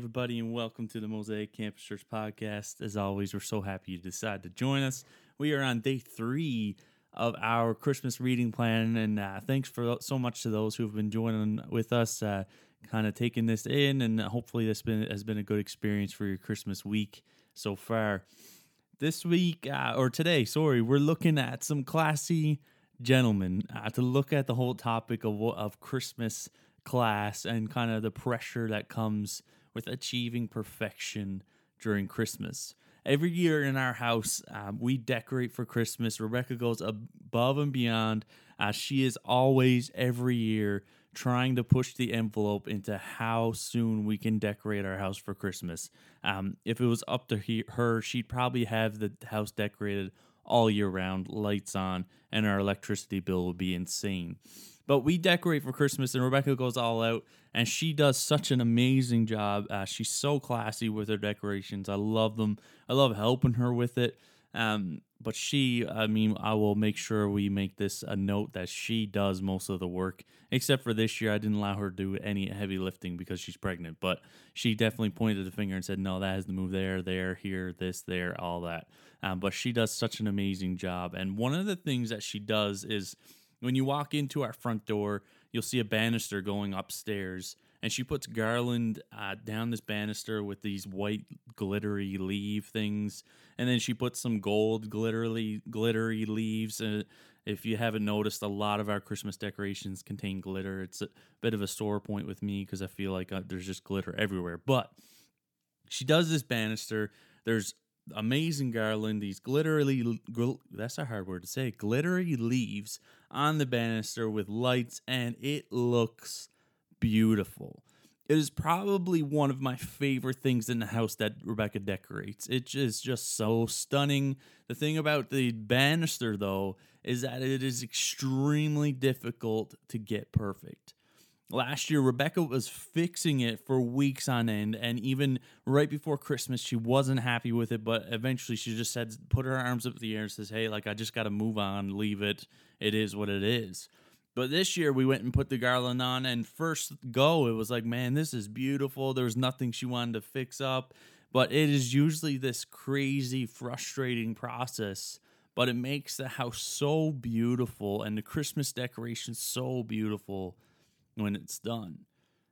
everybody, and welcome to the Mosaic Campus Church podcast. As always, we're so happy you decided to join us. We are on day three of our Christmas reading plan, and uh, thanks for so much to those who have been joining with us, uh, kind of taking this in, and hopefully this been has been a good experience for your Christmas week so far. This week uh, or today, sorry, we're looking at some classy gentlemen uh, to look at the whole topic of of Christmas class and kind of the pressure that comes with achieving perfection during Christmas. Every year in our house, um, we decorate for Christmas. Rebecca goes above and beyond, she is always every year trying to push the envelope into how soon we can decorate our house for Christmas. Um, if it was up to he, her, she'd probably have the house decorated all year round, lights on, and our electricity bill would be insane. But we decorate for Christmas, and Rebecca goes all out, and she does such an amazing job. Uh, she's so classy with her decorations. I love them. I love helping her with it. Um, but she, I mean, I will make sure we make this a note that she does most of the work. Except for this year, I didn't allow her to do any heavy lifting because she's pregnant. But she definitely pointed the finger and said, "No, that has to move there, there, here, this, there, all that." Um, but she does such an amazing job. And one of the things that she does is when you walk into our front door, you'll see a banister going upstairs, and she puts garland uh, down this banister with these white glittery leaf things, and then she puts some gold glittery glittery leaves. Uh, if you haven't noticed, a lot of our Christmas decorations contain glitter. It's a bit of a sore point with me because I feel like uh, there's just glitter everywhere. But she does this banister. There's amazing garland, these glittery, gl- that's a hard word to say, glittery leaves on the banister with lights, and it looks beautiful. It is probably one of my favorite things in the house that Rebecca decorates. It is just so stunning. The thing about the banister, though, is that it is extremely difficult to get perfect. Last year, Rebecca was fixing it for weeks on end, and even right before Christmas, she wasn't happy with it. But eventually, she just said, put her arms up in the air and says, "Hey, like I just got to move on, leave it. It is what it is." But this year, we went and put the garland on, and first go, it was like, man, this is beautiful. There was nothing she wanted to fix up, but it is usually this crazy, frustrating process. But it makes the house so beautiful, and the Christmas decorations so beautiful when it's done.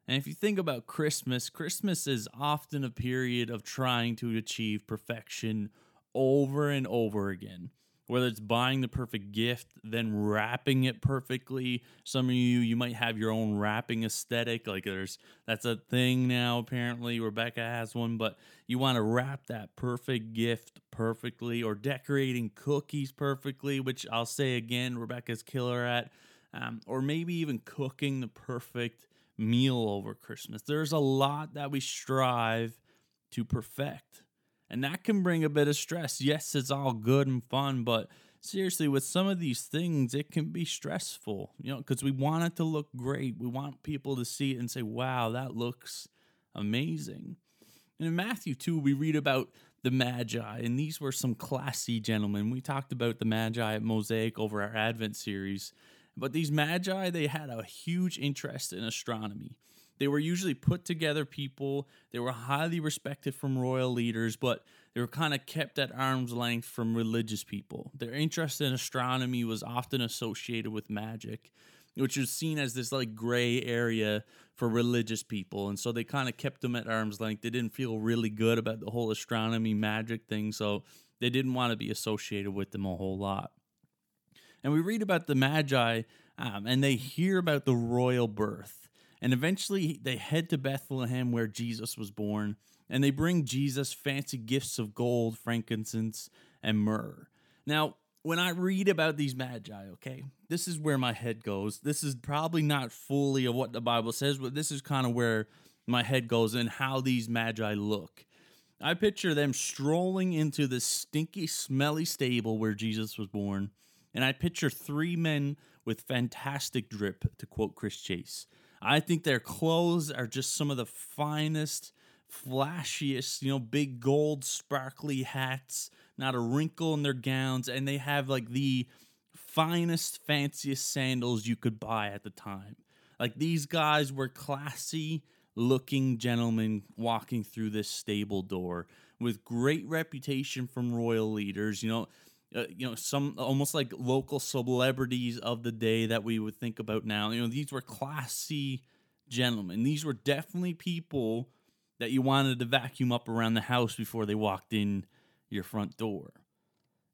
And if you think about Christmas, Christmas is often a period of trying to achieve perfection over and over again. Whether it's buying the perfect gift, then wrapping it perfectly. Some of you, you might have your own wrapping aesthetic. Like there's, that's a thing now, apparently. Rebecca has one, but you want to wrap that perfect gift perfectly or decorating cookies perfectly, which I'll say again, Rebecca's killer at um, or maybe even cooking the perfect meal over Christmas. There's a lot that we strive to perfect, and that can bring a bit of stress. Yes, it's all good and fun, but seriously, with some of these things, it can be stressful, you know, because we want it to look great. We want people to see it and say, wow, that looks amazing. And in Matthew 2, we read about the Magi, and these were some classy gentlemen. We talked about the Magi at Mosaic over our Advent series. But these magi, they had a huge interest in astronomy. They were usually put together people, they were highly respected from royal leaders, but they were kind of kept at arm's length from religious people. Their interest in astronomy was often associated with magic, which was seen as this like gray area for religious people. And so they kind of kept them at arm's length. They didn't feel really good about the whole astronomy magic thing, so they didn't want to be associated with them a whole lot. And we read about the Magi, um, and they hear about the royal birth. And eventually they head to Bethlehem where Jesus was born, and they bring Jesus fancy gifts of gold, frankincense, and myrrh. Now, when I read about these magi, okay, this is where my head goes. This is probably not fully of what the Bible says, but this is kind of where my head goes and how these magi look. I picture them strolling into this stinky, smelly stable where Jesus was born and I picture three men with fantastic drip, to quote Chris Chase. I think their clothes are just some of the finest, flashiest, you know, big gold sparkly hats, not a wrinkle in their gowns, and they have like the finest, fanciest sandals you could buy at the time. Like these guys were classy, looking gentlemen walking through this stable door with great reputation from royal leaders. You know, uh, you know, some almost like local celebrities of the day that we would think about now. You know, these were classy gentlemen. These were definitely people that you wanted to vacuum up around the house before they walked in your front door.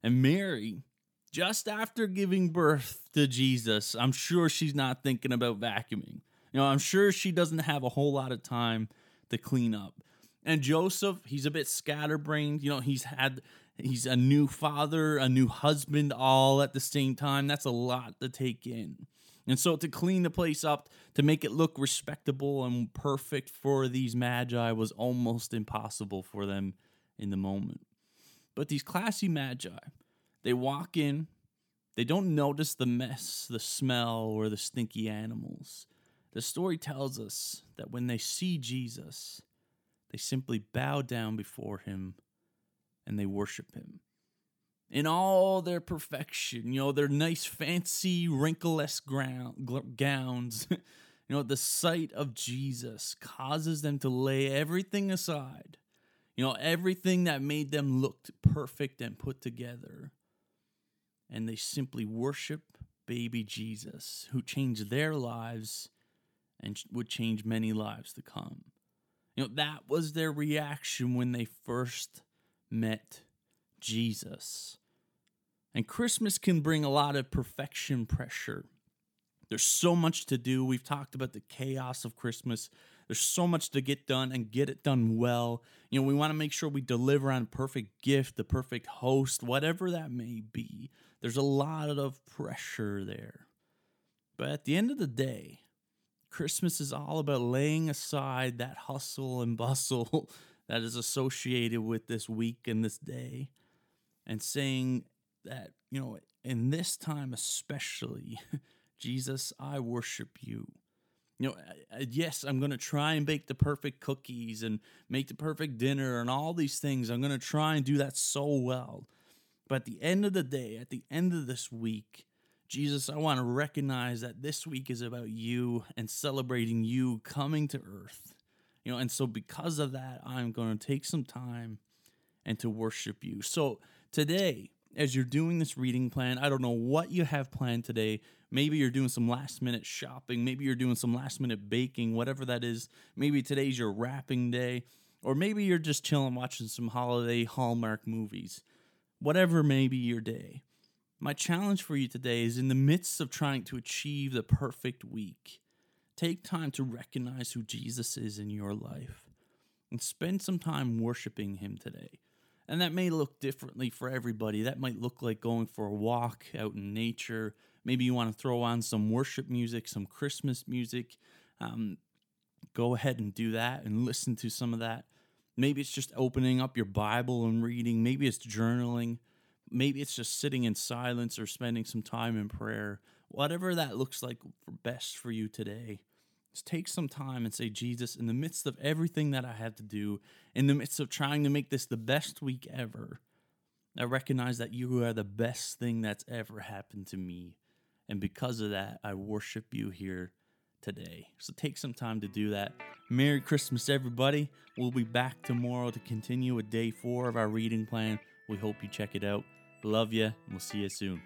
And Mary, just after giving birth to Jesus, I'm sure she's not thinking about vacuuming. You know, I'm sure she doesn't have a whole lot of time to clean up. And Joseph, he's a bit scatterbrained. You know, he's had he's a new father, a new husband all at the same time. That's a lot to take in. And so to clean the place up, to make it look respectable and perfect for these magi was almost impossible for them in the moment. But these classy magi, they walk in, they don't notice the mess, the smell, or the stinky animals. The story tells us that when they see Jesus, they simply bow down before him and they worship him. In all their perfection, you know, their nice, fancy, wrinkleless ground, gowns, you know, the sight of Jesus causes them to lay everything aside you know, everything that made them look perfect and put together. And they simply worship baby Jesus, who changed their lives and would change many lives to come. You know, that was their reaction when they first met Jesus. And Christmas can bring a lot of perfection pressure. There's so much to do. We've talked about the chaos of Christmas. There's so much to get done and get it done well. You know, we want to make sure we deliver on a perfect gift, the perfect host, whatever that may be. There's a lot of pressure there. But at the end of the day, Christmas is all about laying aside that hustle and bustle that is associated with this week and this day and saying that, you know, in this time especially, Jesus, I worship you you know, yes, I'm going to try and bake the perfect cookies and make the perfect dinner and all these things. I'm going to try and do that so well. But at the end of the day, at the end of this week, Jesus, I want to recognize that this week is about you and celebrating you coming to earth. You know, and so because of that, I'm going to take some time and to worship you. So today, as you're doing this reading plan, I don't know what you have planned today. Maybe you're doing some last minute shopping. Maybe you're doing some last minute baking, whatever that is. Maybe today's your wrapping day. Or maybe you're just chilling watching some holiday Hallmark movies. Whatever may be your day. My challenge for you today is in the midst of trying to achieve the perfect week, take time to recognize who Jesus is in your life and spend some time worshiping Him today. And that may look differently for everybody. That might look like going for a walk out in nature. Maybe you want to throw on some worship music, some Christmas music. Um, go ahead and do that and listen to some of that. Maybe it's just opening up your Bible and reading. Maybe it's journaling. Maybe it's just sitting in silence or spending some time in prayer. Whatever that looks like for best for you today just take some time and say, Jesus, in the midst of everything that I have to do, in the midst of trying to make this the best week ever, I recognize that you are the best thing that's ever happened to me. And because of that, I worship you here today. So take some time to do that. Merry Christmas, everybody. We'll be back tomorrow to continue with day four of our reading plan. We hope you check it out. Love you, and we'll see you soon.